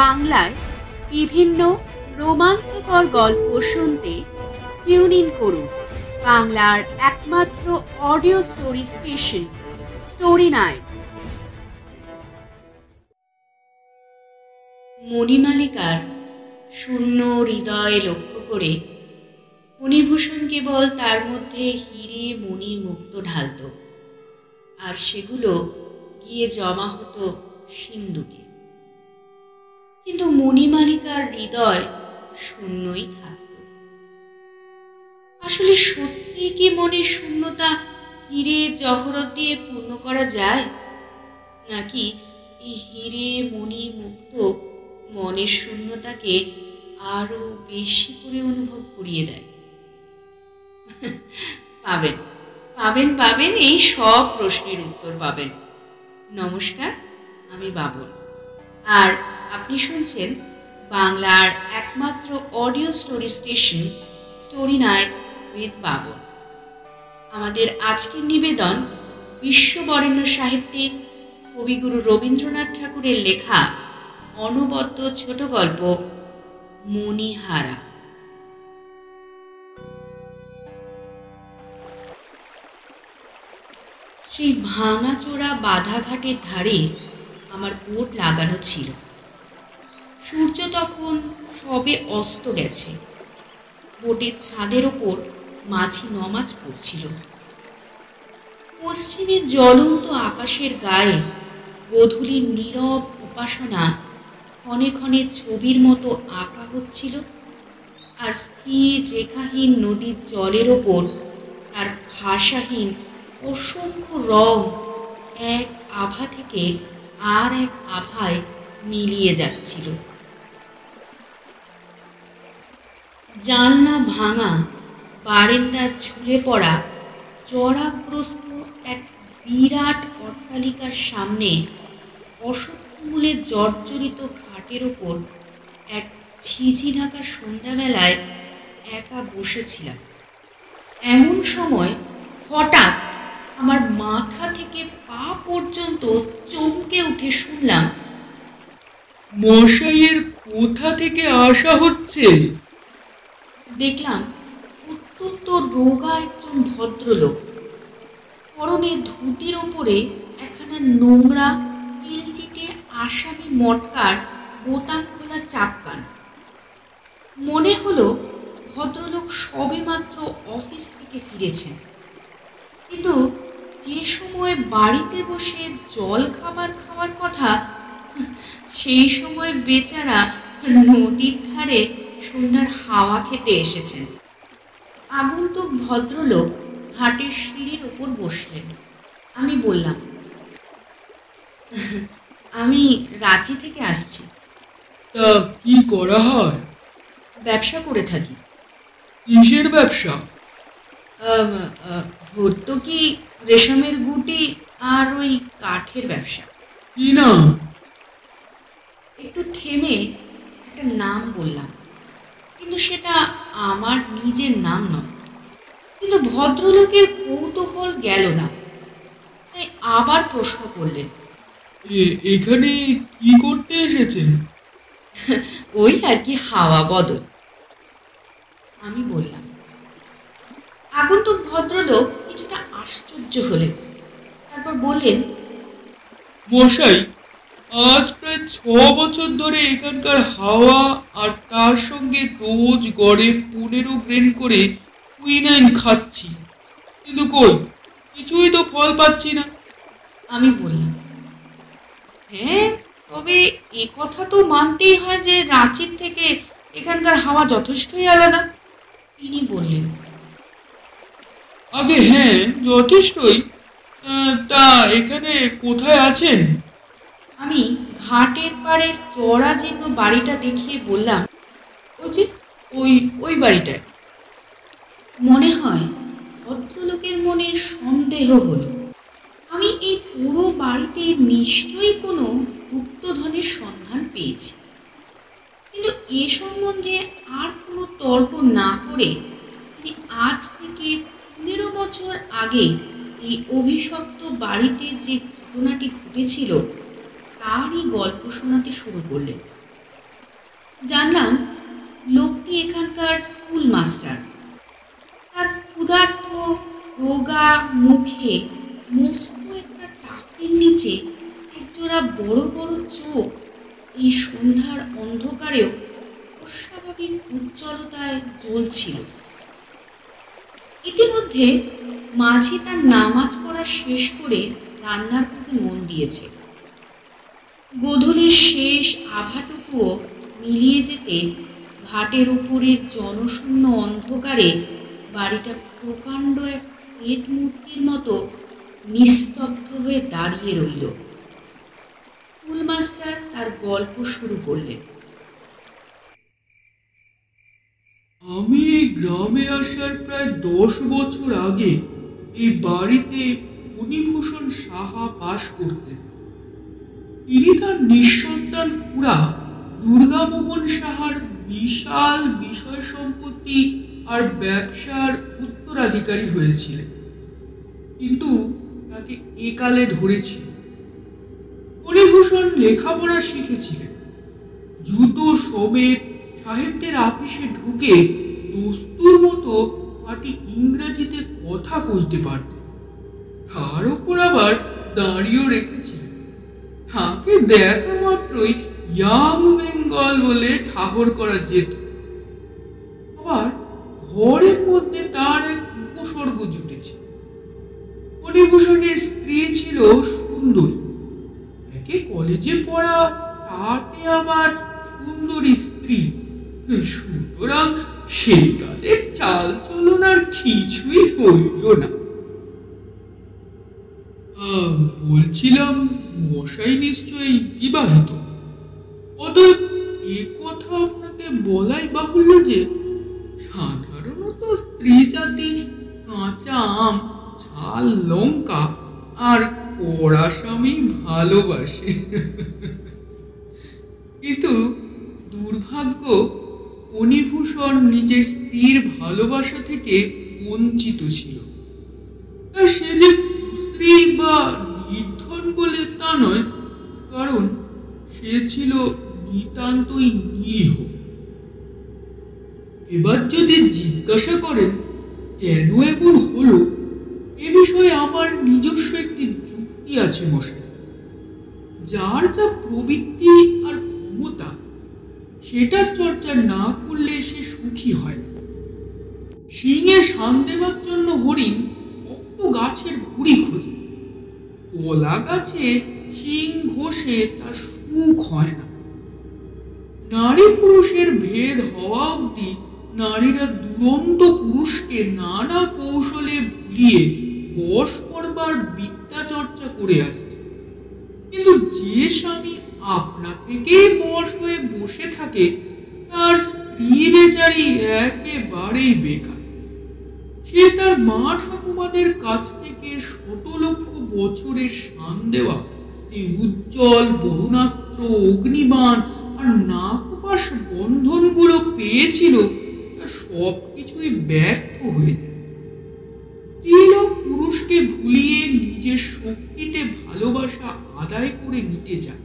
বাংলায় বিভিন্ন রোমাঞ্চকর গল্প শুনতে টিউন ইন করুন। বাংলার একমাত্র audio story station, story night মণিমালিকার শূন্য হৃদয়ে লক্ষ্য করে ফণিভূষণ কেবল তার মধ্যে হিরে মণি মুক্ত ঢালত, আর সেগুলো গিয়ে জমা হতো সিন্ধুকে। কিন্তু মণিমালিকার হৃদয় শূন্যই থাকত। আসলে সত্যি কি মনের শূন্যতা হিরে জহরত দিয়ে পূর্ণ করা যায়? নাকি এই হিরে মণি মুক্ত মনের শূন্যতাকে আরও বেশি করে অনুভব করিয়ে দেয়? পাবেন পাবেন পাবেন, এই সব প্রশ্নের উত্তর পাবেন। নমস্কার, আমি বাবুল। আর আপনি শুনছেন বাংলার একমাত্র audio story station, story night with Babul আমাদের আজকের নিবেদন বিশ্ববরেণ্য সাহিত্যিক কবিগুরু রবীন্দ্রনাথ ঠাকুরের লেখা অনবদ্য ছোট গল্প, মণিহারা। সেই ভাঙাচোরা বাধাঘাটের ধারে আমার বোট লাগানো ছিল। সূর্য তখন সবে অস্ত গেছে। বোটের ছাদের ওপর মাঝি নমাজ পড়ছিল। পশ্চিমে জ্বলন্ত আকাশের গায়ে গধূলির নীরব উপাসনা ক্ষণে ক্ষণে ছবির মতো আঁকা হচ্ছিল আর স্থির রেখাহীন নদীর জলের ওপর তার ভাষাহীন অসংখ্য রং এক আভা থেকে আর এক আভায় মিলিয়ে যাচ্ছিল। জানলা ভাঙা, বারেন্দার ঝুলে পড়া, চড়াগ্রস্ত এক বিরাট অট্টালিকার সামনে অসত্যমূলে জর্জরিত ঘাটের ওপর এক ছিঝি ঢাকা সন্ধ্যাবেলায় একা বসেছিলাম। এমন সময় হঠাৎ আমার মাথা থেকে পা পর্যন্ত চমকে উঠে শুনলাম, মশাইয়ের কোথা থেকে আসা হচ্ছে? দেখলাম অত্যন্ত রোগা একজন ভদ্রলোক। পরনে ধুতির ওপরে একখানা নোংরা তিলচিটে আসামি মটকার বোতাম খোলা চাপকান। মনে হলো ভদ্রলোক সবেমাত্র অফিস থেকে ফিরেছেন। কিন্তু যে সময় বাড়িতে বসে জল খাবার খাওয়ার কথা, সেই সময় বেচারা নদীর ধারে সন্ধ্যার হাওয়া খেতে এসেছেন আগন্তুক ভদ্রলোক ঘাটের সিঁড়ির ওপর বসলেন। আমি বললাম আমি রাঁচি থেকে আসছি। তা কি করা হয়? ব্যবসা করে থাকি। কিসের ব্যবসা? হর্তুকি রেশমের গুটি আর ওই কাঠের ব্যবসা। কি নাম একটু থেমে একটা নাম বললাম কিন্তু সেটা আমার নিজের নাম নয়। কিন্তু ভদ্রলোকের কৌতূহল গেল না। তাই আবার প্রশ্ন করলেন। এখানে কি করতে এসেছেন? ওই আর কি হাওয়া বদল। আমি বললাম আগন্তুক ভদ্রলোক কিছুটা আশ্চর্য হলেন। তারপর বললেন মশাই আজ প্রায় ছ বছর ধরে এখানকার হাওয়া আর তার সঙ্গে রোজ গড়ে পনেরো গ্রেন করে কুইনাইন খাচ্ছি। কিন্তু কই? কিছুই তো ফল পাচ্ছি না। আমি বললাম হ্যাঁ তবে এ কথা তো মানতেই হয় যে রাঁচির থেকে এখানকার হাওয়া যথেষ্টই আলাদা। তিনি বললেন আগে হ্যাঁ যথেষ্টই। তা এখানে কোথায় আছেন? আমি ঘাটের পাড়ের চড়া জীর্ণ বাড়িটা দেখিয়ে বললাম, ওই যে, ওই ওই বাড়িটায়। মনে হয় ভদ্রলোকের মনে সন্দেহ হলো। আমি এই পুরো বাড়িতে নিশ্চয়ই কোনো গুপ্তধনের সন্ধান পেয়েছি। কিন্তু এ সম্বন্ধে আর কোনো তর্ক না করে তিনি আজ থেকে পনেরো বছর আগে এই অভিশপ্ত বাড়িতে যে ঘটনাটি ঘটেছিল তারই গল্প শোনাতে শুরু করলেন। জানলাম লোকটি এখানকার স্কুল মাস্টার। তার ক্ষুধার্থ রোগা মুখে মস্ত একটা টাকের নিচে একজোড়া বড় বড় চোখ এই সন্ধ্যার অন্ধকারেও অস্বাভাবিক উজ্জ্বলতায় জ্বলছিল। ইতিমধ্যে মাঝি তার নামাজ পড়া শেষ করে রান্নার কাজে মন দিয়েছে। গোধূলির শেষ আভাটুকুও মিলিয়ে যেতে ঘাটের ওপরের জনশূন্য অন্ধকারে বাড়িটা প্রকাণ্ড এক পেট মূর্তির মতো নিস্তব্ধ হয়ে দাঁড়িয়ে রইল। স্কুলমাস্টার তার গল্প শুরু করলেন। আমি এই গ্রামে আসার প্রায় দশ বছর আগে এই বাড়িতে ফণিভূষণ সাহা বাস করতেন। তিনি তার নিঃসন্তান পুরা দুর্গামোহন সাহার বিশাল বিষয় সম্পত্তি আর ব্যবসার উত্তরাধিকারী হয়েছিলেন। কিন্তু তাকে একালে ধরেছিল ফণিভূষণ লেখাপড়া শিখেছিলেন। জুতো সমেত সাহেবদের আপিসে ঢুকে দস্তুর মতো পাটি ইংরেজিতে কথা কইতে পারতেন। তার উপর আবার দাঁড়িয়েও রেখেছিলেন। তাকে দেখা মাত্রই ইয়াং বেঙ্গল বলে ঠাহর করা যেত। আবার ঘরের মধ্যে তার এক উপসর্গ জুটেছে। ফণিভূষণের স্ত্রী ছিল সুন্দরী। একে কলেজে পড়া, তাতে আবার সুন্দরী স্ত্রী। সুতরাং সেই কালের চাল চলন আর কিছুই হইল না। বলছিলাম মশাই নিশ্চয়ই বিবাহিত। অতএব এ কথা আপনাকে বলাই বাহুল্য যে, সাধারণত স্ত্রী জাতি কাঁচা আম, ঝাল লঙ্কা আর কড়া স্বামী ভালোবাসে। কিন্তু দুর্ভাগ্য ফণিভূষণ নিজের স্ত্রীর ভালোবাসা থেকে বঞ্চিত ছিল। সে যে স্ত্রী বা বলে তা নয়, কারণ সে ছিল নিতান্তই নিরীহ। এবার যদি জিজ্ঞাসা করেন, কেন এমন হলো? এ বিষয়ে আমার নিজস্ব একটি যুক্তি আছে মশাই। যার যা প্রবৃত্তি আর ক্ষমতা, সেটার চর্চা না করলে সে সুখী হয়। শিঙে শান দেওয়ার জন্য হরিণ শক্ত গাছের গুড়ি খোঁজে। কলা গাছে শিং ঘষে তার সুখ হয় না। নারী পুরুষের ভেদ হওয়া অবধি নারীরা দুরন্ত পুরুষকে নানা কৌশলে ভুলিয়ে বশ করবার বিদ্যা চর্চা করে আসছে। কিন্তু যে স্বামী আপনা থেকেই বশ হয়ে বসে থাকে, তার স্ত্রী বেচারি একেবারেই বেকার। সে তার মা ঠাকুমাদের কাছ থেকে শত লক্ষ বছরের শান দেওয়া। যে উজ্জ্বল বরুণাস্ত্র অগ্নিবাণ আর নাকপাশ বন্ধনগুলো পেয়েছিল, তা সব কিছুই ব্যর্থ হয়ে যায়। পুরুষকে ভুলিয়ে নিজের শক্তিতে ভালোবাসা আদায় করে নিতে চায়।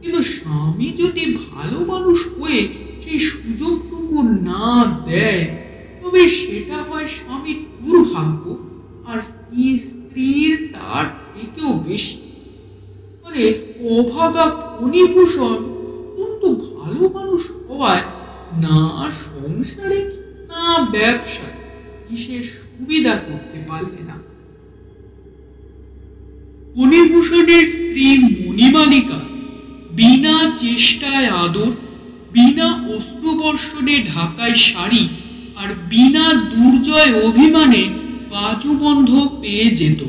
কিন্তু স্বামী যদি ভালো মানুষ হয়ে সেই সুযোগটুকু না দেয়, তবে সেটা হয় স্বামীর দুর্ভাগ্য আর স্ত্রী স্ত্রীর তার থেকেও বেশি। ফলে অভাগা ফণিভূষণ অত্যন্ত ভালো মানুষ হওয়ায় না সংসারে না ব্যবসায় সুবিধা করতে না। ফণিভূষণের স্ত্রী মণিমালিকা বিনা চেষ্টায় আদর, বিনা অস্ত্রবর্ষণে ঢাকায় শাড়ি আর বিনা দুর্জয় অভিমানে বাজুবন্ধ পেয়ে যেত।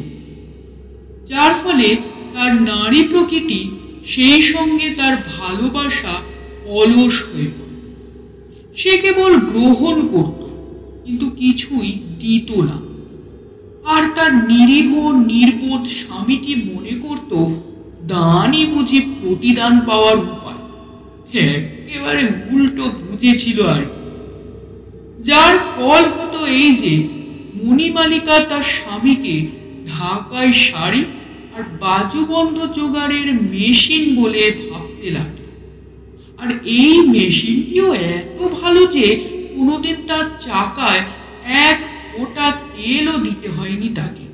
যার ফলে তার নারী প্রকৃতি সেই সঙ্গে তার ভালোবাসা অলস হয়ে পড়ে। সে কেবল গ্রহণ করত, কিন্তু কিছুই দিত না। আর তার নিরীহ, নির্বোধ স্বামীটি মনে করত, দানই বুঝি প্রতিদান পাওয়ার উপায়। একেবারে উল্টো বুঝেছিল আর যার ফল হতো এই যে মণিমালিকা তার স্বামীকে ঢাকায় শাড়ি আর বাজুবন্ধ জোগাড়ের মেশিন বলে ভাবতে লাগল। আর এই মেশিনটিও এত ভালো যে কোনোদিন তার চাকায় এক ওটা তেলও দিতে হয়নি তাকে।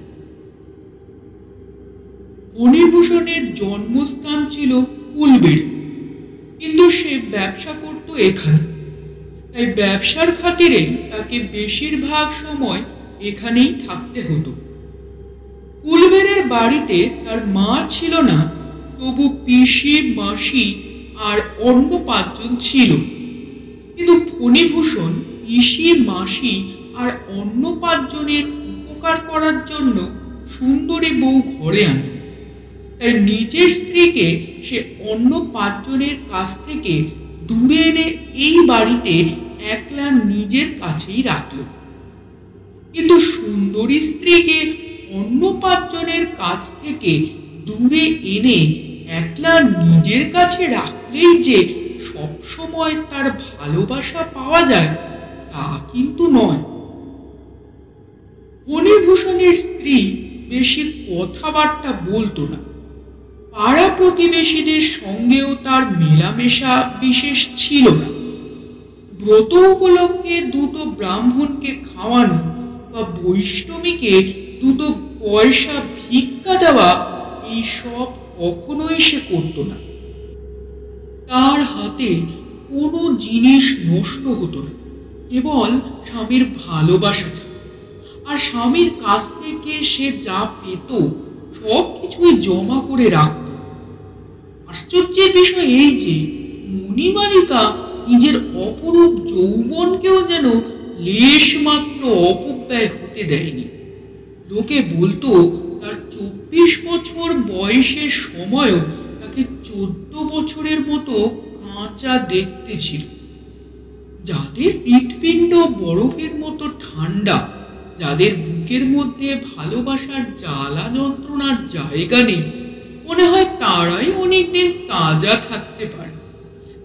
ফণিভূষণের জন্মস্থান ছিল ফুলবেড়ি কিন্তু সে ব্যবসা করত এখানে। তাই ব্যবসার খাতিরে তাকে বেশিরভাগ সময় এখানেই থাকতে হতো। ফুলবেড়ের বাড়িতে তার মা ছিল না, তবু পিসি, মাসি আর অন্য পাঁচজন ছিল। কিন্তু ফণিভূষণ, পিসি, মাসি আর অন্য পাঁচজনের উপকার করার জন্য সুন্দরী বউ ঘরে আনে। তাই নিজের স্ত্রীকে সে অন্য পাঁচজনের কাছ থেকে দূরে এনে এই বাড়িতে একলা নিজের কাছেই রাখল। কিন্তু সুন্দরী স্ত্রীকে অন্য পাঁচজনের কাছ থেকে দূরে এনে একলা নিজের কাছে রাখলেই যে সবসময় তার ভালোবাসা পাওয়া যায়, তা কিন্তু নয়। ফণিভূষণের স্ত্রী বেশি কথাবার্তা বলতো না। পাড়া প্রতিবেশীদের সঙ্গেও তার মেলামেশা বিশেষ ছিল না। ব্রত উপলক্ষে দুটো ব্রাহ্মণকে খাওয়ানো বা বৈষ্ণবীকে দুটো পয়সা ভিক্ষা দেওয়া এইসব কখনোই সে করতো না। তার হাতে কোনো জিনিস নষ্ট হতো না, কেবল স্বামীর ভালোবাসা ছাড়া আর স্বামীর কাছ থেকে সে যা পেত, সব কিছুই জমা করে রাখত। আশ্চর্যের বিষয় এই যে, মণিমালিকা নিজের অপরূপ যৌবনকেও যেন লেশ মাত্র অপব্যয় হতে দেয়নি। লোকে বলতো, তার চব্বিশ বছর বয়সের সময়ও তাকে চোদ্দ বছরের মতো কাঁচা দেখতে ছিল। যাদের হৃৎপিণ্ড বরফের মতো ঠান্ডা, যাদের বুকের মধ্যে ভালোবাসার জ্বালা যন্ত্রণার জায়গা নেই, মনে হয় তারাই অনেকদিন তাজা থাকতে পারে।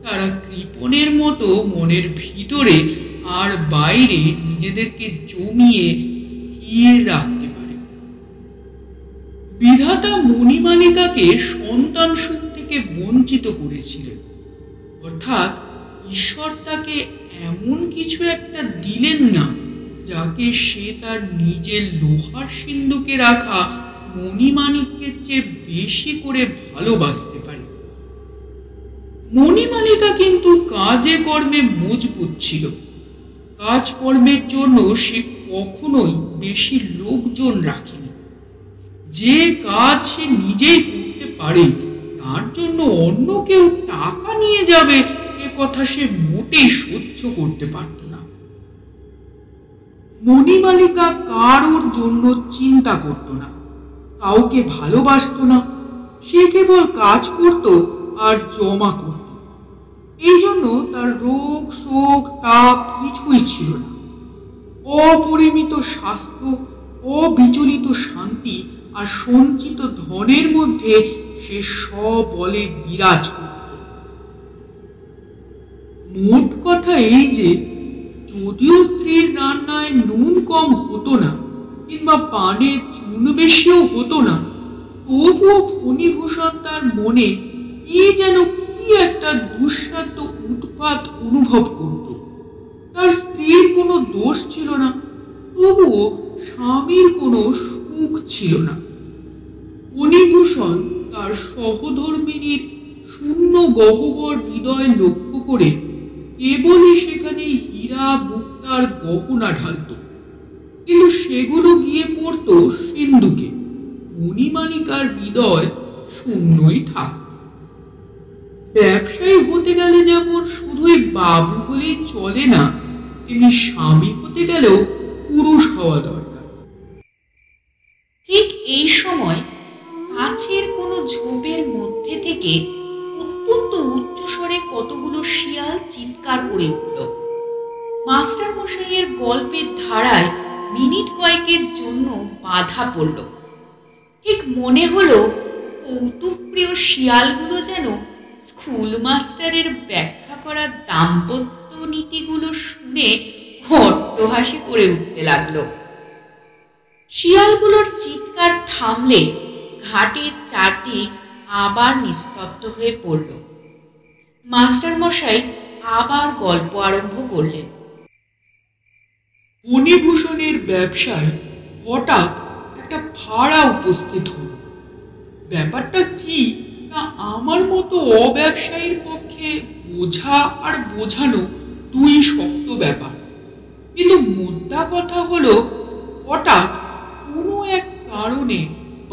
তারা কৃপণের মতো মনের ভিতরে আর বাইরে নিজেদেরকে জমিয়ে স্থির রাখতে পারে। বিধাতা মণিমালিকাকে সন্তান সুখ থেকে বঞ্চিত করেছিলেন। অর্থাৎ ঈশ্বর তাকে এমন কিছু একটা দিলেন না, যাকে সে তার নিজের লোহার সিন্ধুকে রাখা মণিমাণিক্যের চেয়ে বেশি করে ভালোবাসতে পারে। মণিমালিকা কিন্তু কাজে কর্মে মজবুত ছিল। কাজকর্মের জন্য সে কখনোই বেশি লোকজন রাখেনি। যে কাজ সে নিজেই করতে পারে, তার জন্য অন্য কেউ টাকা নিয়ে যাবে, এ কথা সে মোটেই সহ্য করতে পারত না। মণিমালিকা কারোর জন্য চিন্তা করত না, কাউকে ভালোবাসত না, সে কেবল কাজ করত আর জমা করত। এই জন্য তার রোগ, শোক, তাপ কিছুই ছিল না। অপরিমিত স্বাস্থ্য, অবিচলিত শান্তি আর সঞ্চিত ধনের মধ্যে সে সবলে বিরাজ করত। মোট কথা এই যে, যদিও স্ত্রীর রান্নায় নুন কম হতো না, কিংবা পানে চুন বেশিও হতো না, তবুও ফণিভূষণ তার মনে কি যেন কি একটা দুঃসাধ্য উৎপাত অনুভব করত। তার স্ত্রীর কোনো দোষ ছিল না, তবুও স্বামীর কোনো সুখ ছিল না। তার সহধর্মিনীর শূন্য গহ্বর হৃদয় লক্ষ্য করে কেবলই সেখানে হীরা মুক্তার গহনা ঢালত। কিন্তু সেগুলো গিয়ে পড়ত সিন্ধুকে। মণিমালিকার হৃদয় শূন্যই থাকত। ব্যবসায়ী হতে গেলে যেমন শুধুই বাবু বলেই চলে না, তেমনি স্বামী হতে গেলেও পুরুষ হওয়া দরকার। ঠিক এই সময় কাছের কোনো ঝোপের মধ্যে থেকে অত্যন্ত উচ্চস্বরে কতগুলো শিয়াল চিৎকার করে উঠল। মাস্টার মশাইয়ের গল্পের ধারায় মিনিট কয়েকের জন্য বাধা পড়ল। ঠিক মনে হলো কৌতুকপ্রিয় শিয়ালগুলো যেন স্কুল মাস্টারের ব্যাখ্যা করা দাম্পত্য নীতিগুলো শুনে হট্টহাসি করে উঠতে লাগল। শিয়ালগুলোর চিৎকার থামলে ঘাটের চারদিক আবার নিস্তব্ধ হয়ে পড়ল। মাস্টার মশাই আবার গল্প আরম্ভ করলেন। ফণিভূষণের ব্যবসায় হঠাৎ একটা ভাড়া উপস্থিত হল। ব্যাপারটা কি? তা আমার মতো অব্যবসায়ীর পক্ষে বোঝা আর বোঝানো দুই শক্ত ব্যাপার। কিন্তু মুদ্রা কথা হলো, হঠাৎ কোনো এক কারণে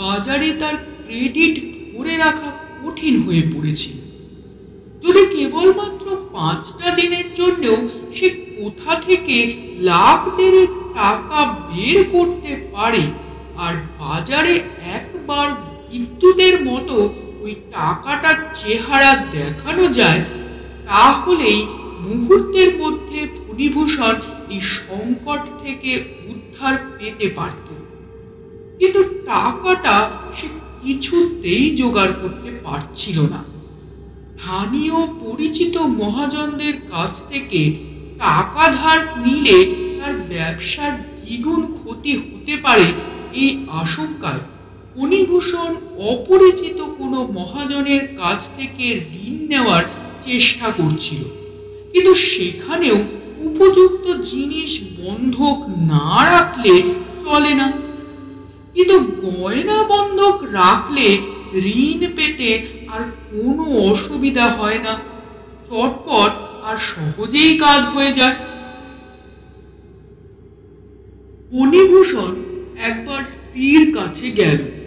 বাজারে তার ক্রেডিট ধরে রাখা কঠিন হয়ে পড়েছিল। যদি কেবলমাত্র পাঁচটা দিনের জন্যও সে কোথা থেকে লাখ দেড়েক টাকা বের করতে পারে, আর বাজারে একবার বিদ্যুতের মতো ওই টাকাটার চেহারা দেখানো যায়, তাহলেই মুহূর্তের মধ্যে ফণিভূষণ এই সংকট থেকে উদ্ধার পেতে পারত। কিন্তু টাকাটা সে কিছুতেই জোগাড় করতে পারছিল না। স্থানীয় পরিচিত মহাজনদের কাছ থেকে টাকা ধার নিলে তার ব্যবসার দ্বিগুণ ক্ষতি হতে পারে এই আশঙ্কায় ফণিভূষণ অপরিচিত কোনো মহাজনের কাছ থেকে ঋণ নেওয়ার চেষ্টা করছিল। কিন্তু সেখানেও উপযুক্ত জিনিস বন্ধক না রাখলে চলে না। কিন্তু গয়না বন্ধক রাখলে ঋণ পেতে আর কোনো অসুবিধা হয় না। চটপট আর সহজেই কাজ হয়ে যায়। ফণিভূষণ একবার স্ত্রীর কাছে গেল।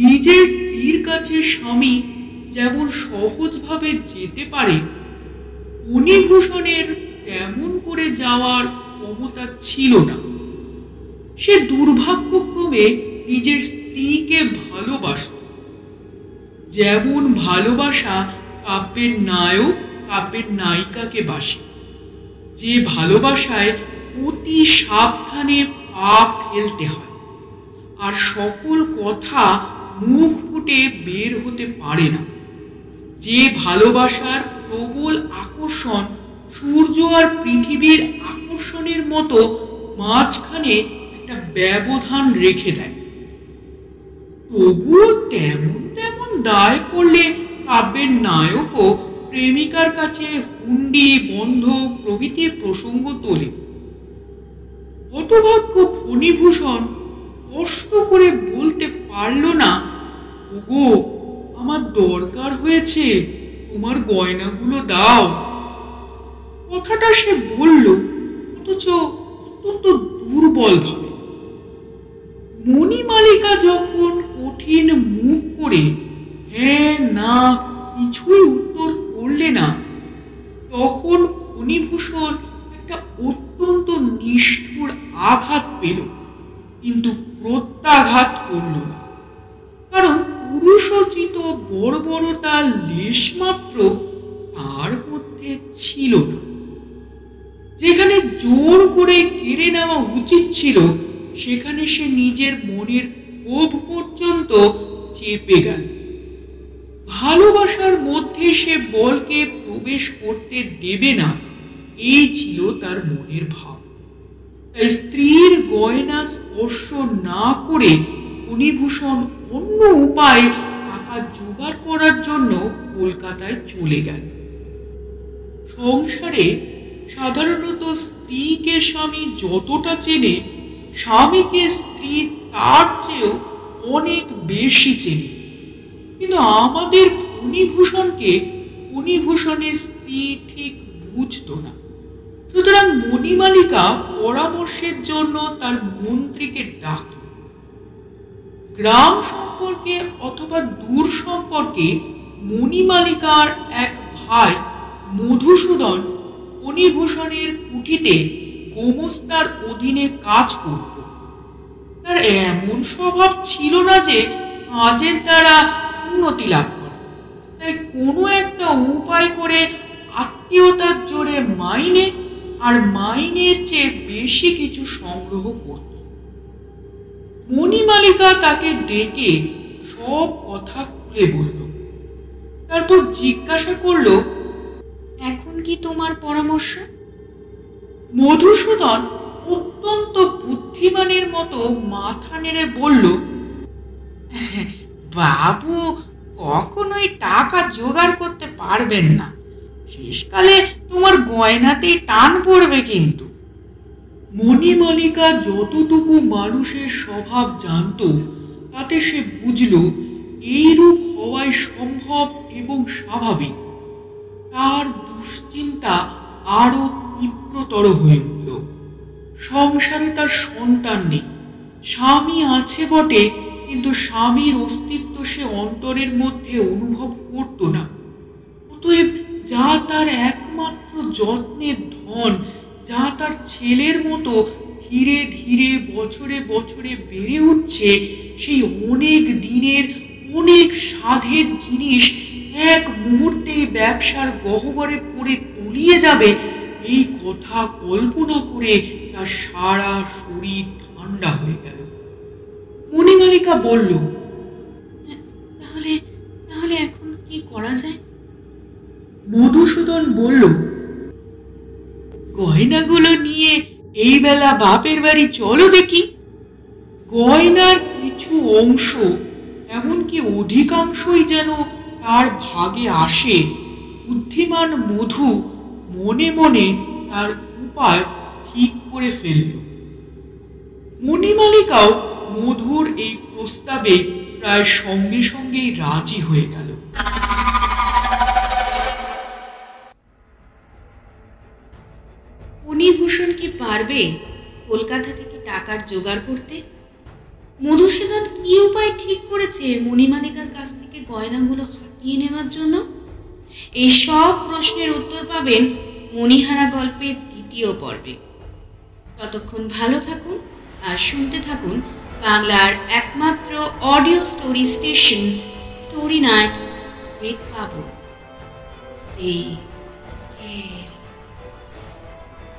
নিজের স্ত্রীর কাছে স্বামী যেমন সহজভাবে যেতে পারে ফণিভূষণের তেমন করে যাওয়ার ক্ষমতা ছিল না। সে দুর্ভাগ্যক্রমে নিজের স্ত্রীকে ভালোবাসত। যেমন ভালোবাসা কাব্যের নায়ক, কাব্যের নায়িকাকে বাসে। যে ভালোবাসায় অতি সাবধানে পা ফেলতে হয়। আর সকল কথা মুখ ফুটে বের হতে পারে না। যে ভালোবাসার প্রবল আকর্ষণ সূর্য আর পৃথিবীর আকর্ষণের মতো মাঝখানে একটা ব্যবধান রেখে দেয়। তবুও তেমন তেমন দায় করলে কাব্যের নায়কও প্রেমিকার কাছে হুন্ডি, বন্ধ প্রভৃতি প্রসঙ্গ তোলে। হতভাগ্য ফণিভূষণ কষ্ট করে বলতে পারল না ওগো, আমার দরকার হয়েছে, তোমার গয়নাগুলো দাও। কথাটা সে বলল, অথচ অত্যন্ত দুর্বল ভাবে। মণিমালিকা যখন কঠিন মুখ করে ছিল, সেখানে সে নিজের মনের ক্ষোভ পর্যন্ত চেপে গেল। ভালোবাসার মধ্যে সে বলকে প্রবেশ করতে দেবে না, এই ছিল তার মনের ভাব। তাই স্ত্রীর গয়না স্পর্শ না করে ফণিভূষণ অন্য উপায়ে টাকা জোগাড় করার জন্য কলকাতায় চলে গেল। সংসারে সাধারণত স্ত্রীকে স্বামী যতটা চেনে, স্বামীকে স্ত্রী তার চেয়েও অনেক বেশি চেনে। কিন্তু আমাদের ফণিভূষণকে ফণিভূষণের স্ত্রী ঠিক বুঝতো না। সুতরাং মণিমালিকা পরামর্শের জন্য তার মন্ত্রীকে ডাকল গ্রাম সম্পর্কে অথবা দূর সম্পর্কে মণিমালিকার এক ভাই মধুসূদন ফণিভূষণের কুঠিতে গোমস্তার অধীনে কাজ করত। তার এমন স্বভাব ছিল না যে কাজের দ্বারা উন্নতি লাভ করে। তাই কোনো একটা উপায় করে আত্মীয়তার জোরে মাইনে আর মাইনের চেয়ে বেশি কিছু সংগ্রহ করত। মণিমালিকা তাকে ডেকে সব কথা খুলে বলল। তারপর জিজ্ঞাসা করল কি তোমার পরামর্শ? মধুসূদন অত্যন্ত বুদ্ধিমানের মতো মাথা নেড়ে বলল, বাবু, কখনোই টাকা জোগাড় করতে পারবেন না। শেষকালে তোমার গয়নাতেই টান পড়বে কিন্তু। মণিমালিকা যতটুকু মানুষের স্বভাব জানত, তাতে সে বুঝল, এইরূপ হওয়াই সম্ভব এবং স্বাভাবিক। তার দুশ্চিন্তা আরও তীব্রতর হয়ে উঠল। সংসারে তার সন্তান নেই। স্বামী আছে বটে, কিন্তু স্বামীর অস্তিত্ব সে অন্তরের মধ্যে অনুভব করত না। অতএব যা তার একমাত্র যত্নের ধন, যা তার ছেলের মতো ধীরে ধীরে বছরে বছরে বেড়ে উঠছে, সেই অনেক দিনের অনেক সাধের জিনিস এক মুহূর্তেই ব্যবসার গহ্বরে পড়ে তলিয়ে যাবে এই কথা কল্পনা করে তার সারা শরীর ঠান্ডা হয়ে গেল। মণিমালিকা বলল তাহলে তাহলে এখন কি করা যায়? মধুসূদন বলল গয়নাগুলো নিয়ে এই বেলা বাপের বাড়ি চলো দেখি। গয়নার কিছু অংশ এমনকি অধিকাংশই যেন তার ভাগে আসে। বুদ্ধিমান মধু মনে মনে তার উপায় ঠিক করে ফেলল। মণিমালিকাও মধুর এই প্রস্তাবে প্রায় সঙ্গে সঙ্গেই রাজি হয়ে গেল। ফণিভূষণ কি পারবে কলকাতা থেকে টাকার জোগাড় করতে? মধুসূদন কি উপায় ঠিক করেছে মণিমালিকার কাছ থেকে গয়নাগুলো হাতিয়ে নেওয়ার জন্য? এই সব প্রশ্নের উত্তর পাবেন মণিহারা গল্পের দ্বিতীয় পর্বে। ততক্ষণ ভালো থাকুন আর শুনতে থাকুন বাংলার একমাত্র audio story station, story nights with Babu. Stay